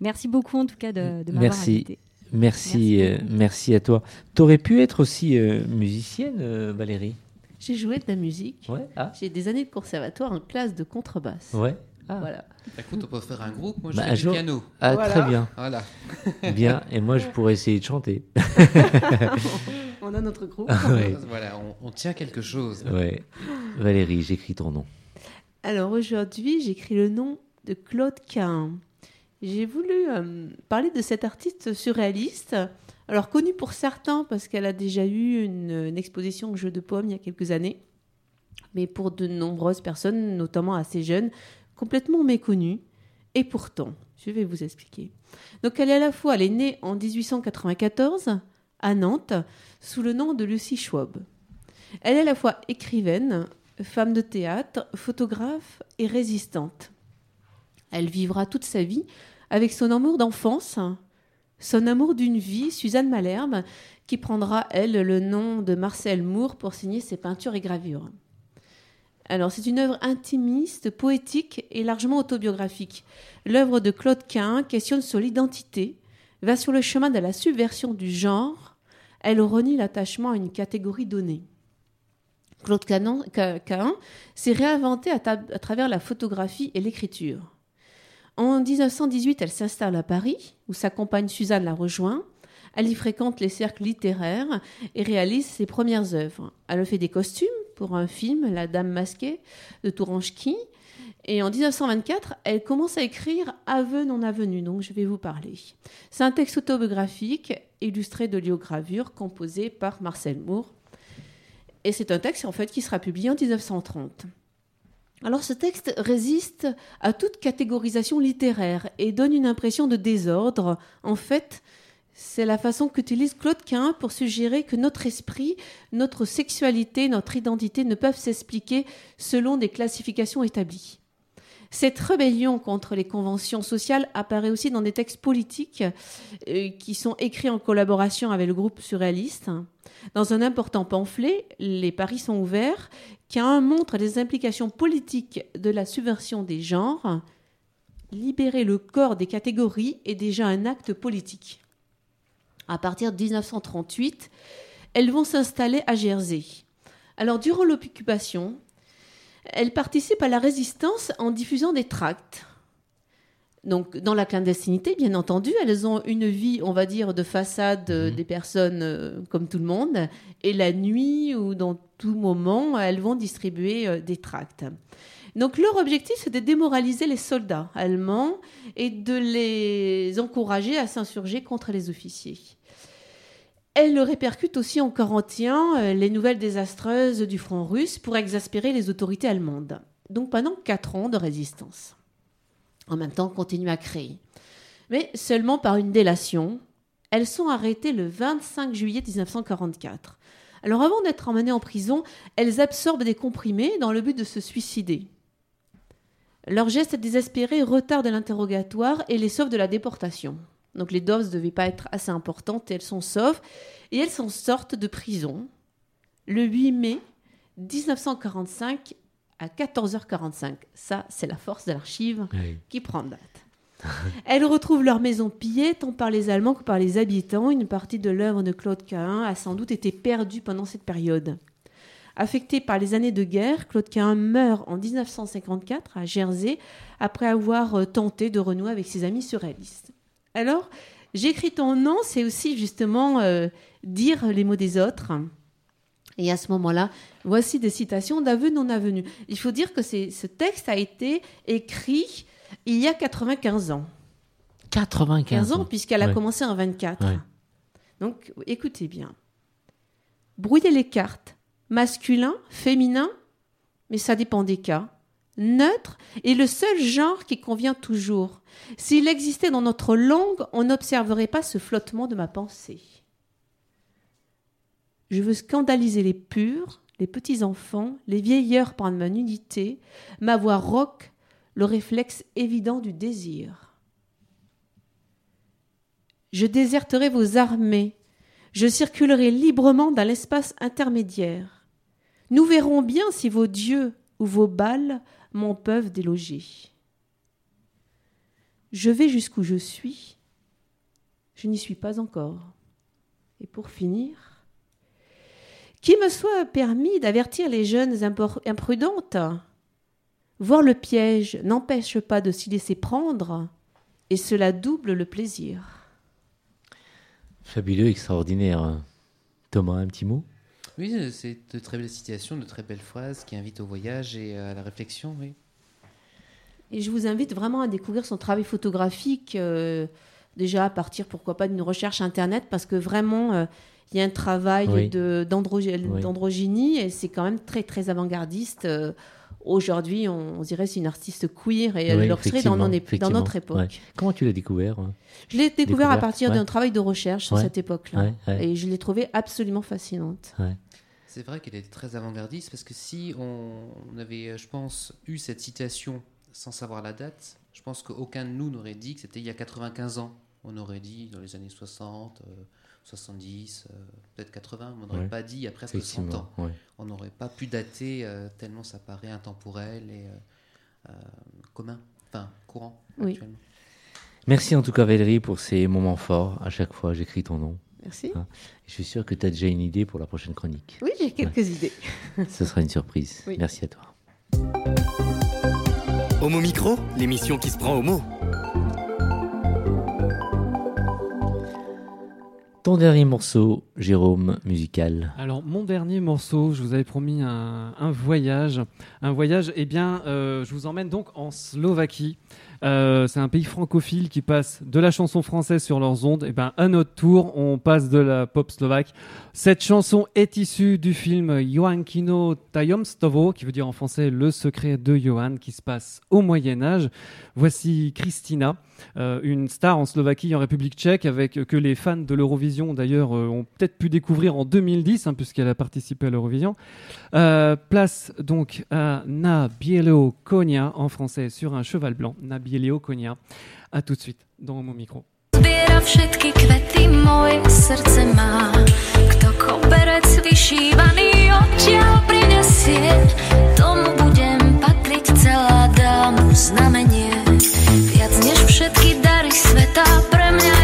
Merci beaucoup en tout cas de, de m'avoir Merci. invité. Merci, Merci merci à toi. T'aurais pu être aussi musicienne, Valérie? J'ai joué de la musique. Ouais. Ah. J'ai des années de conservatoire en classe de contrebasse. Ouais. Ah. Voilà. Écoute, on peut faire un groupe. Moi, je Bah, fais du jour- piano. Ah, Voilà. très bien. Voilà. Bien. Et moi, je pourrais essayer de chanter. On a notre groupe. ouais. Voilà, on, on tient quelque chose. ouais. Valérie, j'écris ton nom. Alors aujourd'hui, j'écris le nom de Claude Cain. J'ai voulu euh, parler de cette artiste surréaliste, alors connue pour certains parce qu'elle a déjà eu une, exposition au jeu de pommes il y a quelques années, mais pour de nombreuses personnes, notamment assez jeunes, complètement méconnue. Et pourtant, je vais vous expliquer. Donc elle est à la fois, elle est née en 1894 à Nantes sous le nom de Lucie Schwab. Elle est à la fois écrivaine, femme de théâtre, photographe et résistante. Elle vivra toute sa vie avec son amour d'enfance, son amour d'une vie, Suzanne Malherbe, qui prendra, elle, le nom de Marcel Moore pour signer ses peintures et gravures. Alors, c'est une œuvre intimiste, poétique et largement autobiographique. L'œuvre de Claude Quin questionne sur l'identité, va sur le chemin de la subversion du genre, elle renie l'attachement à une catégorie donnée. Claude Canon- Ca- Cahin s'est réinventé à travers la photographie et l'écriture. En 1918, elle s'installe à Paris, où sa compagne Suzanne la rejoint. Elle y fréquente les cercles littéraires et réalise ses premières œuvres. Elle fait des costumes pour un film, La Dame masquée, de Tourangequi. Et en 1924, elle commence à écrire Aveu non avenu, donc je vais vous parler. C'est un texte autobiographique illustré de liogravures composé par Marcel Moore. Et c'est un texte en fait qui sera publié en 1930. Alors ce texte résiste à toute catégorisation littéraire et donne une impression de désordre. En fait, c'est la façon qu'utilise Claude Quin pour suggérer que notre esprit, notre sexualité, notre identité ne peuvent s'expliquer selon des classifications établies. Cette rébellion contre les conventions sociales apparaît aussi dans des textes politiques euh, qui sont écrits en collaboration avec le groupe surréaliste. Dans un important pamphlet, Les paris sont ouverts, Quin montre les implications politiques de la subversion des genres. Libérer le corps des catégories est déjà un acte politique à partir de 1938, elles vont s'installer à Jersey. Alors, durant l'occupation, elles participent à la résistance en diffusant des tracts. Donc, dans la clandestinité, bien entendu, elles ont une vie, on va dire, de façade euh, Mhm. des personnes euh, comme tout le monde. Et la nuit ou dans tout moment, elles vont distribuer euh, des tracts. Donc, leur objectif, c'est de démoraliser les soldats allemands et de les encourager à s'insurger contre les officiers. Elle répercute aussi en 41 euh, les nouvelles désastreuses du front russe pour exaspérer les autorités allemandes. Donc pendant quatre ans de résistance. En même temps, continue à créer. Mais seulement par une délation. Elles sont arrêtées le 25 juillet 1944. Alors avant d'être emmenées en prison, elles absorbent des comprimés dans le but de se suicider. Leur geste désespéré retarde l'interrogatoire et les sauve de la déportation. Donc les doses ne devaient pas être assez importantes et elles sont sauves. Et elles s'en sortent de prison le 8 mai 1945 à 14h45. Ça, c'est la force de l'archive Oui. qui prend date. Elles retrouvent leur maison pillée tant par les Allemands que par les habitants. Une partie de l'œuvre de Claude Cahun a sans doute été perdue pendant cette période. Affecté par les années de guerre, Claude Cahun meurt en 1954 à Jersey après avoir euh, tenté de renouer avec ses amis surréalistes. Alors, j'écris ton nom, c'est aussi justement euh, dire les mots des autres. Et à ce moment-là, voici des citations d'aveu non avenu. Il faut dire que ce texte a été écrit il y a 95 ans. 95 15 ans, puisqu'elle a commencé en 24. Ouais. Donc, écoutez bien. Brouiller les cartes. Masculin, féminin, mais ça dépend des cas. Neutre est le seul genre qui convient toujours. S'il existait dans notre langue, on n'observerait pas ce flottement de ma pensée. Je veux scandaliser les purs, les petits-enfants, les vieilleurs par ma nudité, ma voix rauque, le réflexe évident du désir. Je déserterai vos armées, je circulerai librement dans l'espace intermédiaire. Nous verrons bien si vos dieux ou vos balles m'en peuvent déloger. Je vais jusqu'où je suis, je n'y suis pas encore. Et pour finir, qu'il me soit permis d'avertir les jeunes imprudentes? Voir le piège n'empêche pas de s'y laisser prendre, et cela double le plaisir. Fabuleux, extraordinaire. Thomas, un petit mot? Oui, euh, c'est de très belles citations, de très belles phrases qui invitent au voyage et à la réflexion. Oui. Et je vous invite vraiment à découvrir son travail photographique, euh, déjà à partir, pourquoi pas, d'une recherche Internet, parce que vraiment, euh, il y a un travail Oui. d'androgynie, et c'est quand même très, très avant-gardiste. Euh, Aujourd'hui, on, on dirait c'est une artiste queer, et elle Oui, le serait dans, notre époque. ouais. Comment tu l'as découvert hein? Je l'ai découvert à partir ouais. d'un travail de recherche sur Ouais. cette époque-là. Ouais, ouais. Et je l'ai trouvée absolument fascinante. C'est vrai qu'elle est très avant-gardiste parce que si on avait, euh, je pense, eu cette citation sans savoir la date, je pense qu'aucun de nous n'aurait dit que c'était il y a 95 ans. On aurait dit dans les années 60, euh, 70, euh, peut-être 80, mais on n'aurait Ouais. pas dit il y a presque 100 ans. Ouais. On n'aurait pas pu dater euh, tellement ça paraît intemporel et euh, euh, commun, enfin courant Oui. actuellement. Merci en tout cas Valérie pour ces moments forts. À chaque fois, j'écris ton nom. Merci. Ah. Je suis sûr que tu as déjà une idée pour la prochaine chronique. Oui, j'ai quelques idées. Ce sera une surprise. Oui. Merci à toi. Homo Micro, l'émission qui se prend au mot. Ton dernier morceau, Jérôme, musical. Alors, mon dernier morceau, je vous avais promis un, un voyage. Un voyage, eh bien, euh, je vous emmène donc en Slovaquie. Euh, c'est un pays francophile qui passe de la chanson française sur leurs ondes. Et ben, à notre tour, on passe de la pop slovaque. Cette chanson est issue du film Joankino Tajomstovo, qui veut dire en français Le secret de Johan, qui se passe au Moyen Âge. Voici Christina, euh, une star en Slovaquie, en République tchèque, avec que les fans de l'Eurovision d'ailleurs euh, ont peut-être pu découvrir en 2010, hein, puisqu'elle a participé à l'Eurovision. Place donc à Na Bielo Konia, en français, sur un cheval blanc. Bielio Konia. À tout de suite dans mon micro. Zbiera všetky kvety, moje srdce má. Kto koberec vyšívaný odtiaľ prinesie, tomu budem patriť celá, dám znamenie. Viac než všetky dary sveta, pre mňa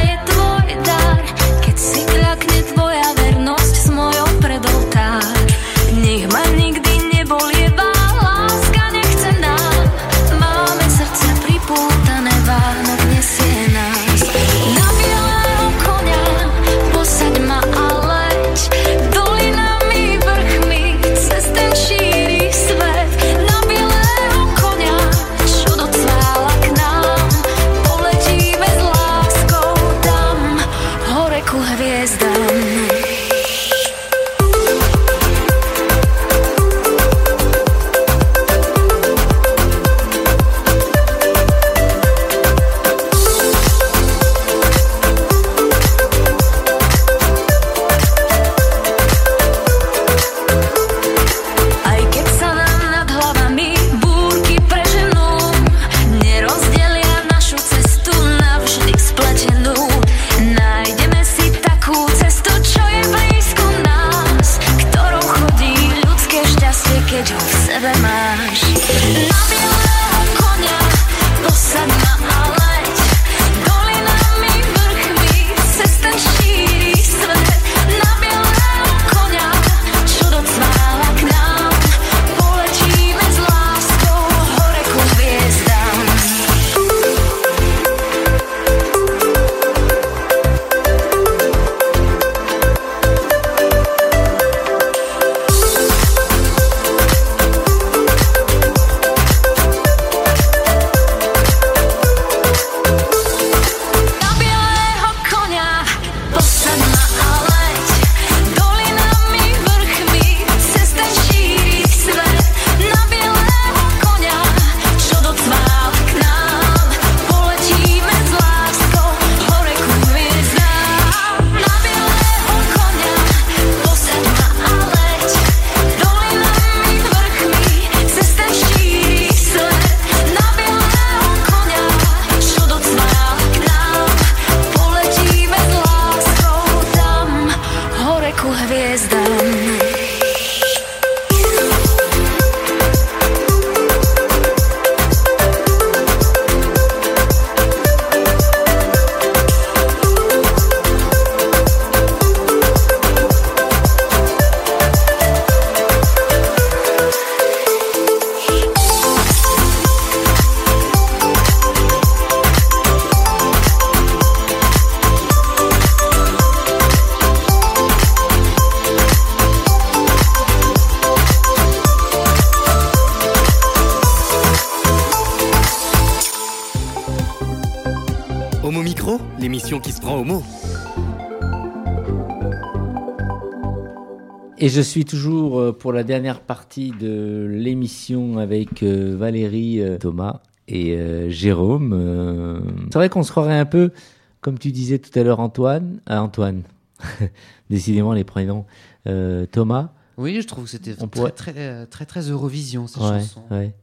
Et je suis toujours euh, pour la dernière partie de l'émission avec euh, Valérie, euh, Thomas et Jérôme. C'est vrai qu'on se croirait un peu, comme tu disais tout à l'heure, Antoine. Ah, Antoine. Décidément, les prénoms. Euh, Thomas. Oui, je trouve que c'était pourrait- très, très, très Eurovision, cette Ouais, chanson. ouais.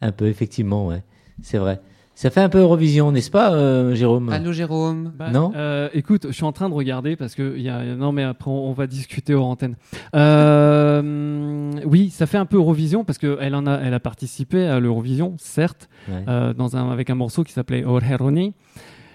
Un peu, effectivement, ouais. C'est vrai. Ça fait un peu Eurovision, n'est-ce pas, euh, Jérôme Allô, Jérôme Bah, Non euh, Écoute, je suis en train de regarder parce que il y a non mais après on, on va discuter hors antenne. Euh, oui, ça fait un peu Eurovision parce que elle en a elle a participé à l'Eurovision, certes, Ouais. euh, dans un avec un morceau qui s'appelait Orheroni.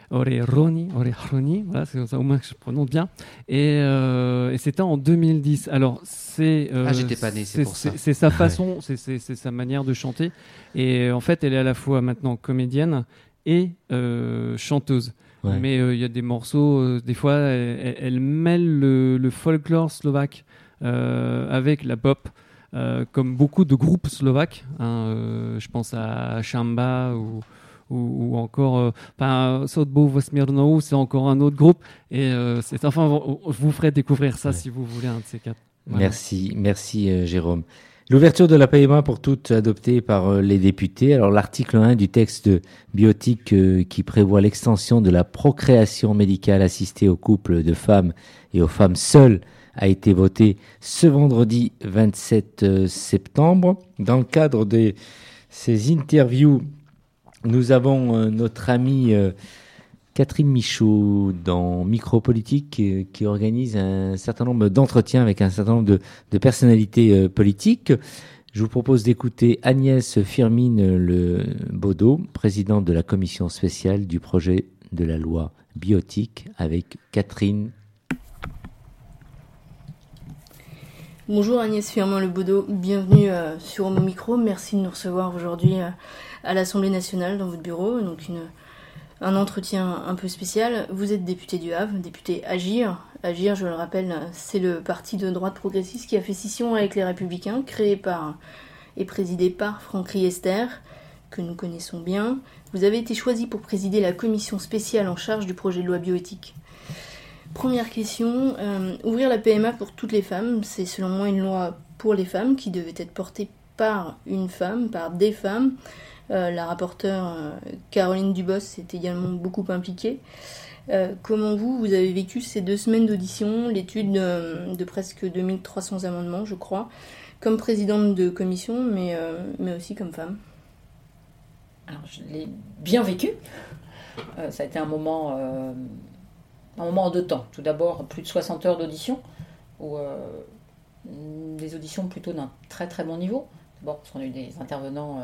Oreroni, Oreroni, voilà, c'est comme ça au moins que je prononce bien. Et, euh, et c'était en 2010. Alors c'est. euh, Ah, j'étais pas né, c'est pour ça. C'est sa façon, c'est- c'est c'est sa manière de chanter. Et en fait, elle est à la fois maintenant comédienne et euh, chanteuse. Ouais. Mais euh, il y a des morceaux, euh, des fois, elle, mêle le, le folklore slovaque euh, avec la pop, euh, comme beaucoup de groupes slovaques. hein, euh, je pense à Shamba ou, ou, ou encore euh, enfin, Sodbo Vosmiernou, c'est encore un autre groupe. Et euh, c'est enfin, je vous ferai découvrir ça Ouais. si vous voulez, un de ces quatre. Voilà. Merci, merci euh, Jérôme. L'ouverture de la PMA pour toutes adoptée par les députés. Alors l'article 1 du texte biotique euh, qui prévoit l'extension de la procréation médicale assistée aux couples de femmes et aux femmes seules a été voté ce vendredi 27 euh, septembre. Dans le cadre de ces interviews, nous avons euh, notre amie euh, Catherine Michaud dans Micropolitique euh, qui organise un certain nombre d'entretiens avec un certain nombre de, personnalités politiques. Je vous propose d'écouter Agnès Firmine Le Baudot, présidente de la commission spéciale du projet de la loi biotique avec Catherine. Bonjour Agnès Firmin Le Baudot, bienvenue sur Homo Micro. Merci de nous recevoir aujourd'hui à l'Assemblée nationale dans votre bureau. Donc un entretien un peu spécial. Vous êtes député du Havre, député Agir. Agir, je le rappelle, c'est le parti de droite progressiste qui a fait scission avec les Républicains, créé par et présidé par Franck Riester, que nous connaissons bien. Vous avez été choisi pour présider la commission spéciale en charge du projet de loi bioéthique. Première question, euh, ouvrir la PMA pour toutes les femmes, c'est selon moi une loi pour les femmes qui devait être portée par une femme, par des femmes. Euh, la rapporteure euh, Caroline Dubos s'est également beaucoup impliquée. Euh, comment vous, vous avez vécu ces deux semaines d'audition, l'étude de presque 2300 amendements, je crois, comme présidente de commission, mais, mais aussi comme femme? Alors, je l'ai bien vécu. Ça a été un moment, un moment en deux temps. Tout d'abord, plus de 60 heures d'audition, euh, des auditions plutôt d'un très très bon niveau. D'abord parce qu'on a eu des intervenants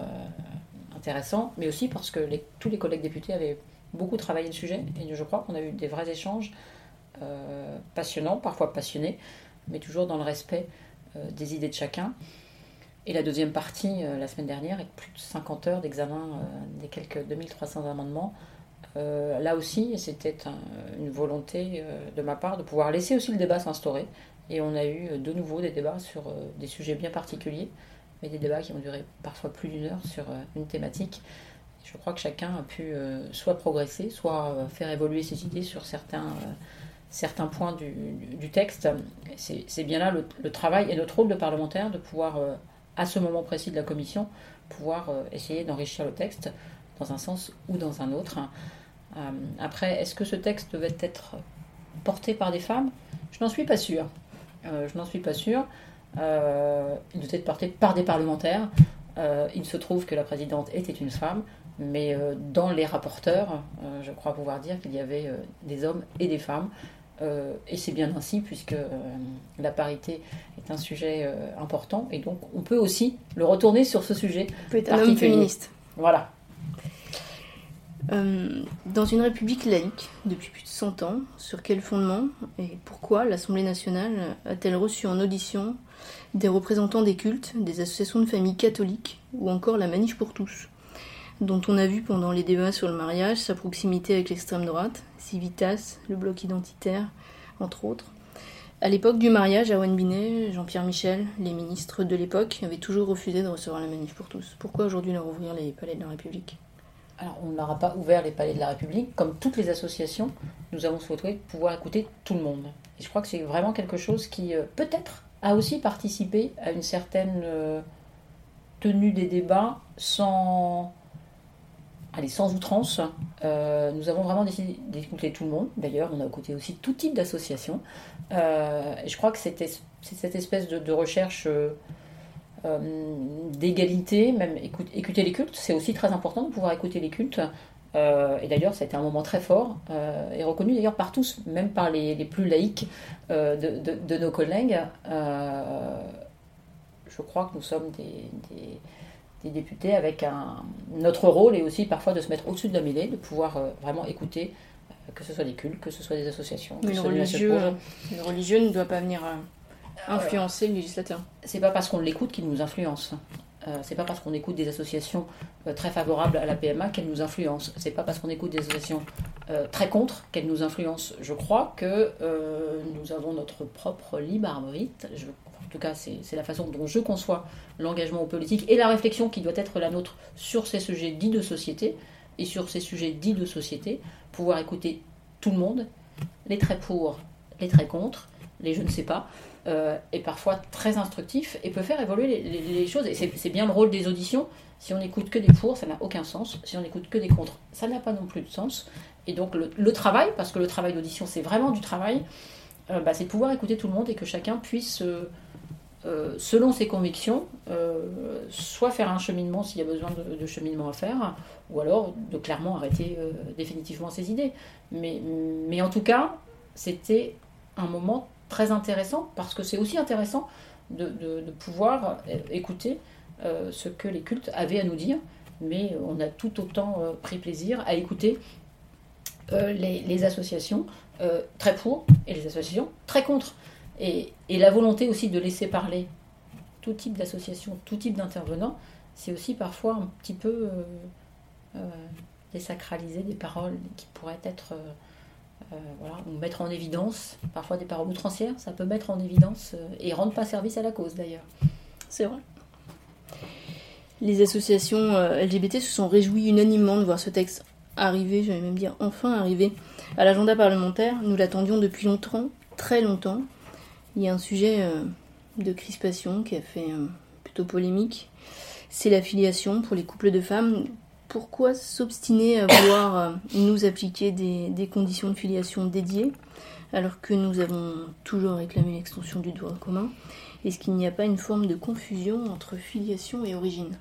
intéressants, mais aussi parce que tous les collègues députés avaient beaucoup travaillé le sujet, et je crois qu'on a eu des vrais échanges euh, passionnants, parfois passionnés, mais toujours dans le respect euh, des idées de chacun. Et la deuxième partie, euh, la semaine dernière, avec plus de 50 heures d'examen des quelques 2300 amendements, là aussi, c'était un- une volonté de ma part de pouvoir laisser aussi le débat s'instaurer. Et on a eu de nouveau des débats sur des sujets bien particuliers, mais des débats qui ont duré parfois plus d'une heure sur euh, une thématique. Je crois que chacun a pu euh, soit progresser, soit euh, faire évoluer ses idées sur certains, certains points du, texte. C'est bien là le, le travail et notre rôle de parlementaire de pouvoir, à ce moment précis de la commission, pouvoir essayer d'enrichir le texte dans un sens ou dans un autre. Après, est-ce que ce texte devait être porté par des femmes? Je n'en suis pas sûre. Je n'en suis pas sûre. Euh, il devait être porté par des parlementaires. Euh, il se trouve que la présidente était une femme, mais euh, dans les rapporteurs, je crois pouvoir dire qu'il y avait des hommes et des femmes. Et c'est bien ainsi, puisque la parité est un sujet important, et donc on peut aussi le retourner sur ce sujet. Vous pouvez être un homme féministe. Voilà. Euh, dans une république laïque depuis plus de 100 ans, sur quel fondement et pourquoi l'Assemblée nationale a-t-elle reçu en audition des représentants des cultes, des associations de familles catholiques ou encore la Manif pour tous, dont on a vu pendant les débats sur le mariage sa proximité avec l'extrême droite, Civitas, le bloc identitaire, entre autres. À l'époque du mariage, Awen Binet, Jean-Pierre Michel, les ministres de l'époque, avaient toujours refusé de recevoir la Manif pour tous. Pourquoi aujourd'hui leur ouvrir les palais de la République? Alors, on n'aura pas ouvert les palais de la République. Comme toutes les associations, nous avons souhaité pouvoir écouter tout le monde. Et je crois que c'est vraiment quelque chose qui, euh, peut-être, a aussi participé à une certaine euh, tenue des débats sans, allez, sans outrance. Euh, nous avons vraiment décidé d'écouter tout le monde. D'ailleurs, on a écouté aussi tout type d'associations. Euh, je crois que c'était cette espèce de, recherche d'égalité, même écoute- écouter les cultes, c'est aussi très important de pouvoir écouter les cultes. Euh, et d'ailleurs, ça a été un moment très fort euh, et reconnu d'ailleurs par tous, même par les, les plus laïcs euh, de, de- de nos collègues. Euh, je crois que nous sommes des, des- des députés avec un. Notre rôle est aussi parfois de se mettre au-dessus de la mêlée, de pouvoir vraiment écouter, que ce soit des cultes, que ce soit des associations. que Mais ce le soit des religieux, projets. le religieux ne doit pas venir influencer le législateur. c'est pas parce qu'on l'écoute qu'il nous influence. Euh, c'est pas parce qu'on écoute des associations euh, très favorables à la PMA qu'elles nous influencent. C'est pas parce qu'on écoute des associations euh, très contre qu'elle nous influence. Je crois que nous avons notre propre libre arbitre. En tout cas, c'est la façon dont je conçois l'engagement aux politiques et la réflexion qui doit être la nôtre sur ces sujets dits de société et sur ces sujets dits de société, pouvoir écouter tout le monde, les très pour, les très contre, les je ne sais pas, euh, est parfois très instructif et peut faire évoluer les, choses. Et c'est bien le rôle des auditions. Si on n'écoute que des pour, ça n'a aucun sens. Si on n'écoute que des contre, ça n'a pas non plus de sens. Et donc le, travail, parce que le travail d'audition, c'est vraiment du travail, euh, bah, c'est de pouvoir écouter tout le monde et que chacun puisse, euh, euh, selon ses convictions, soit faire un cheminement s'il y a besoin de, de cheminement à faire, ou alors de clairement arrêter définitivement ses idées. Mais, mais en tout cas, c'était un moment très intéressant parce que c'est aussi intéressant de, pouvoir euh, écouter euh, ce que les cultes avaient à nous dire, mais on a tout autant euh, pris plaisir à écouter les, associations très pour et les associations très contre. Et, et la volonté aussi de laisser parler tout type d'association, tout type d'intervenants, c'est aussi parfois un petit peu désacraliser des paroles qui pourraient être, voilà, ou mettre en évidence, parfois des paroles outrancières, ça peut mettre en évidence euh, et rendre pas service à la cause d'ailleurs. C'est vrai. Les associations euh, LGBT se sont réjouies unanimement de voir ce texte arriver, j'allais même dire enfin arriver, à l'agenda parlementaire. Nous l'attendions depuis longtemps, très longtemps. Il y a un sujet euh, de crispation qui a fait euh, plutôt polémique. C'est la filiation pour les couples de femmes. Pourquoi s'obstiner à vouloir euh, nous appliquer des, des conditions de filiation dédiées alors que nous avons toujours réclamé l'extension du droit commun? Est-ce qu'il n'y a pas une forme de confusion entre filiation et origine?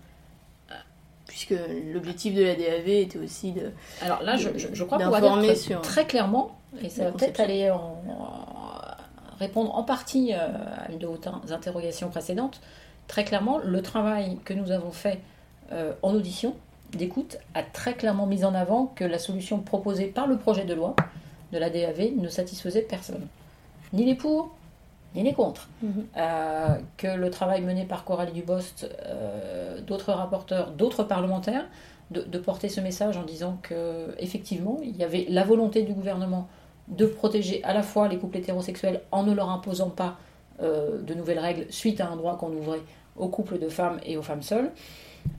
Puisque l'objectif de la DAV était aussi de... Alors là, je, je- je crois qu'on va dire sur- très clairement, et ça va peut-être aller en, en- répondre en partie euh, à une de vos in- interrogations précédentes, très clairement, le travail que nous avons fait euh, en audition d'écoute a très clairement mis en avant que la solution proposée par le projet de loi de la DAV ne satisfaisait personne. Ni les pour, ni les contre. Mhm. Euh, que le travail mené par Coralie Dubost, euh, d'autres rapporteurs, d'autres parlementaires, de, de porter ce message en disant que effectivement il y avait la volonté du gouvernement de protéger à la fois les couples hétérosexuels en ne leur imposant pas euh, de nouvelles règles suite à un droit qu'on ouvrait aux couples de femmes et aux femmes seules,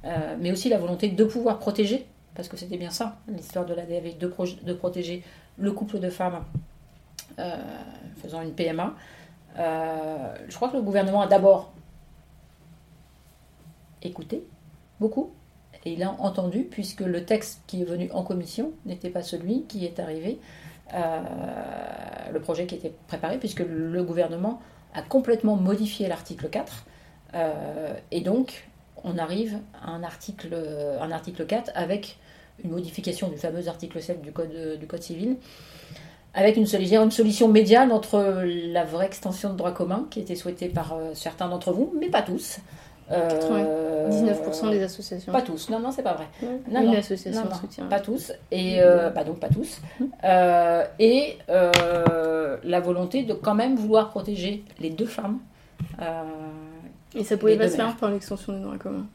euh, mais aussi la volonté de pouvoir protéger, parce que c'était bien ça l'histoire de la DAV, de, protéger le couple de femmes euh, faisant une PMA. Euh, je crois que le gouvernement a d'abord écouté beaucoup et il a entendu puisque le texte qui est venu en commission n'était pas celui qui est arrivé, le projet qui était préparé puisque le gouvernement a complètement modifié l'article 4 euh, et donc on arrive à un article, un article 4 avec une modification du fameux article 7 du code, du code civil avec une, une solution médiane entre la vraie extension de droit commun qui était souhaitée par euh, certains d'entre vous, mais pas tous. Euh, 19% des associations. Pas tous, non, non, c'est pas vrai. Non, non, association non, soutient. Pas tous, et euh, bah donc pas tous. Euh, et euh, la volonté de quand même vouloir protéger les deux femmes. Et ça pouvait pas se faire par l'extension du droit commun.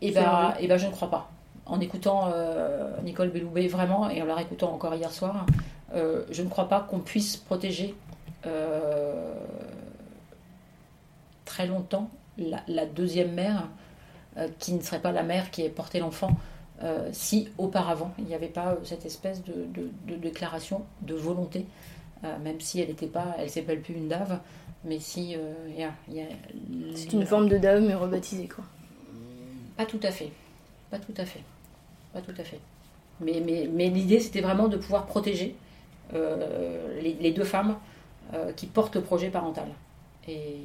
Et C'est bah, vrai. et bah, je ne crois pas. En écoutant euh, Nicole Belloubet vraiment, et en la réécoutant encore hier soir, euh, je ne crois pas qu'on puisse protéger euh, très longtemps la, la deuxième mère, qui ne serait pas la mère qui ait porté l'enfant, si auparavant il n'y avait pas cette espèce de, de- de déclaration de volonté, même si elle n'était pas, elle s'appelle plus une dave, mais si euh, y a- il y a C'est une forme de DAV mais rebaptisée quoi. pas tout à fait. Pas tout à fait. Pas tout à fait. Mais, mais, mais l'idée, c'était vraiment de pouvoir protéger euh, les, les deux femmes euh, qui portent le projet parental. Et,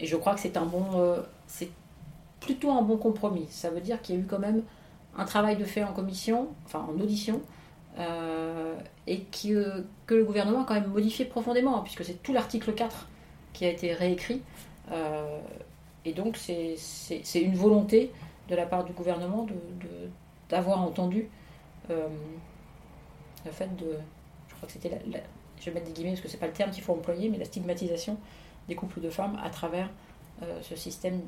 et je crois que c'est un bon. euh, c'est plutôt un bon compromis. Ça veut dire qu'il y a eu quand même un travail de fait en commission, enfin en audition, et qui, euh, que le gouvernement a quand même modifié profondément, hein, puisque c'est tout l'article 4 qui a été réécrit. Euh, et donc, c'est une volonté de la part du gouvernement d'avoir entendu euh, le fait de. Je crois que c'était. je vais mettre des guillemets parce que c'est pas le terme qu'il faut employer, mais la stigmatisation des couples de femmes à travers euh, ce système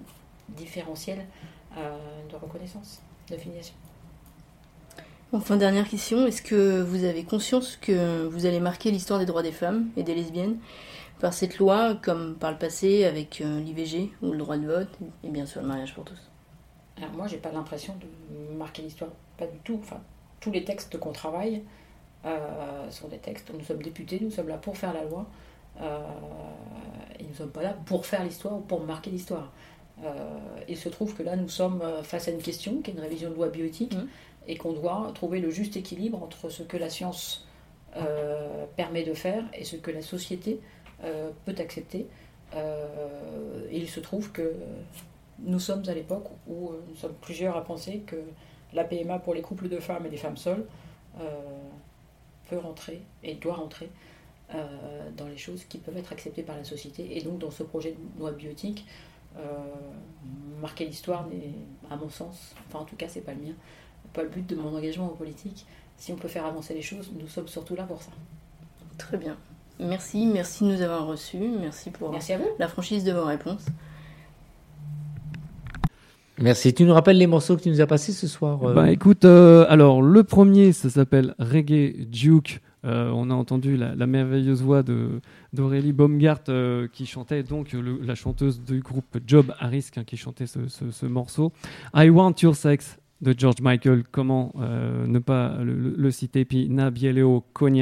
différentiel de reconnaissance, de filiation. Enfin, dernière question, est-ce que vous avez conscience que vous allez marquer l'histoire des droits des femmes et des lesbiennes? Par cette loi, comme par le passé avec euh, l'IVG ou le droit de vote et bien sûr le mariage pour tous Alors moi, j'ai pas l'impression de marquer l'histoire, pas du tout. Enfin, tous les textes qu'on travaille euh, sont des textes. Nous sommes députés, nous sommes là pour faire la loi, euh, et nous ne sommes pas là pour faire l'histoire ou pour marquer l'histoire. Euh, il se trouve que là, nous sommes face à une question qui est une révision de loi bioéthique Mhm. et qu'on doit trouver le juste équilibre entre ce que la science permet de faire et ce que la société peut accepter. Euh, et il se trouve que nous sommes à l'époque où euh, nous sommes plusieurs à penser que la PMA pour les couples de femmes et des femmes seules euh, peut rentrer et doit rentrer euh, dans les choses qui peuvent être acceptées par la société. Et donc dans ce projet de loi biotique, euh, marquer l'histoire n'est, à mon sens, enfin en tout cas c'est pas le mien, pas le but de mon engagement en politique. Si on peut faire avancer les choses, nous sommes surtout là pour ça. Très bien. Merci, merci de nous avoir reçus, merci pour Merci à vous. la franchise de vos réponses. Merci. Tu nous rappelles les morceaux que tu nous as passés ce soir euh, Bah écoute, euh, alors le premier, ça s'appelle Reggae Duke. Euh, on a entendu la, la merveilleuse voix de d'Aurélie Baumgart euh, qui chantait donc le- la chanteuse du groupe Job Harris hein, qui chantait ce, ce- ce morceau. I Want Your Sex de George Michael, comment euh, ne pas le, citer. Puis Na Bieleo de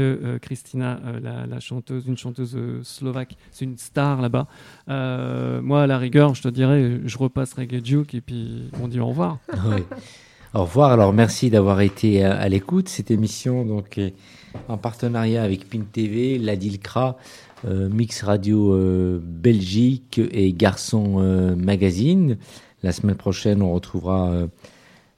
euh, Christina, euh, la, la chanteuse, une chanteuse slovaque, c'est une star là-bas. Moi, à la rigueur, je te dirais, je repasse Reggae Duke et puis on dit au revoir. Au revoir. Alors, merci d'avoir été à, l'écoute. Cette émission, donc, est en partenariat avec PIN TV, euh, Mix Radio Belgique et Garçon Magazine. La semaine prochaine, on retrouvera euh,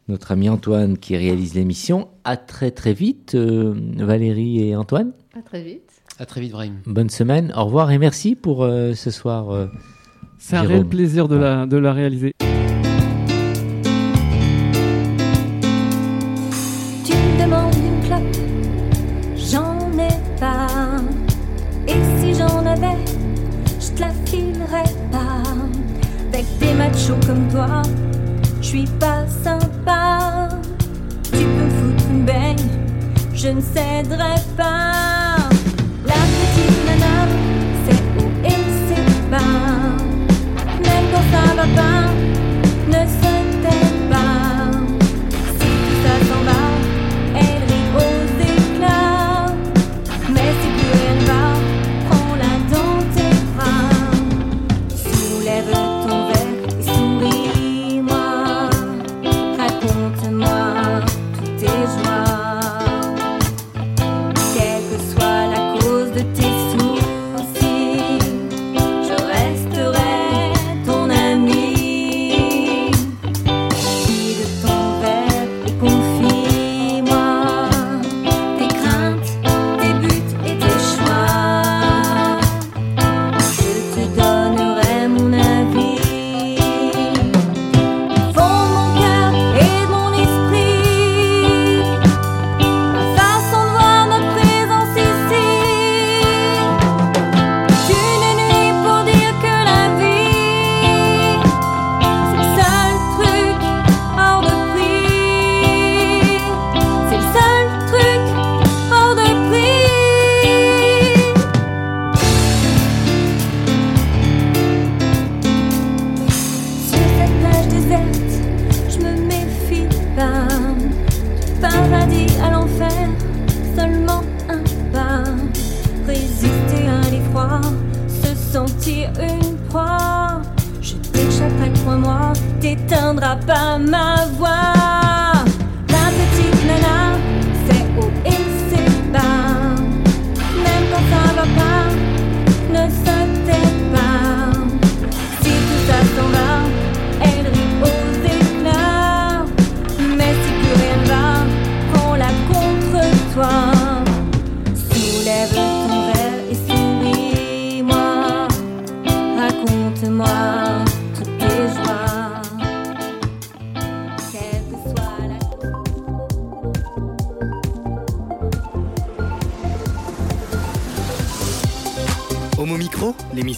notre ami Antoine qui réalise l'émission. À très, très vite, euh, Valérie et Antoine. À très vite. À très vite, Brahim. Bonne semaine. Au revoir et merci pour euh, ce soir. euh, C'est un réel plaisir de la, de la réaliser. Ne céderai pas.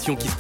Qui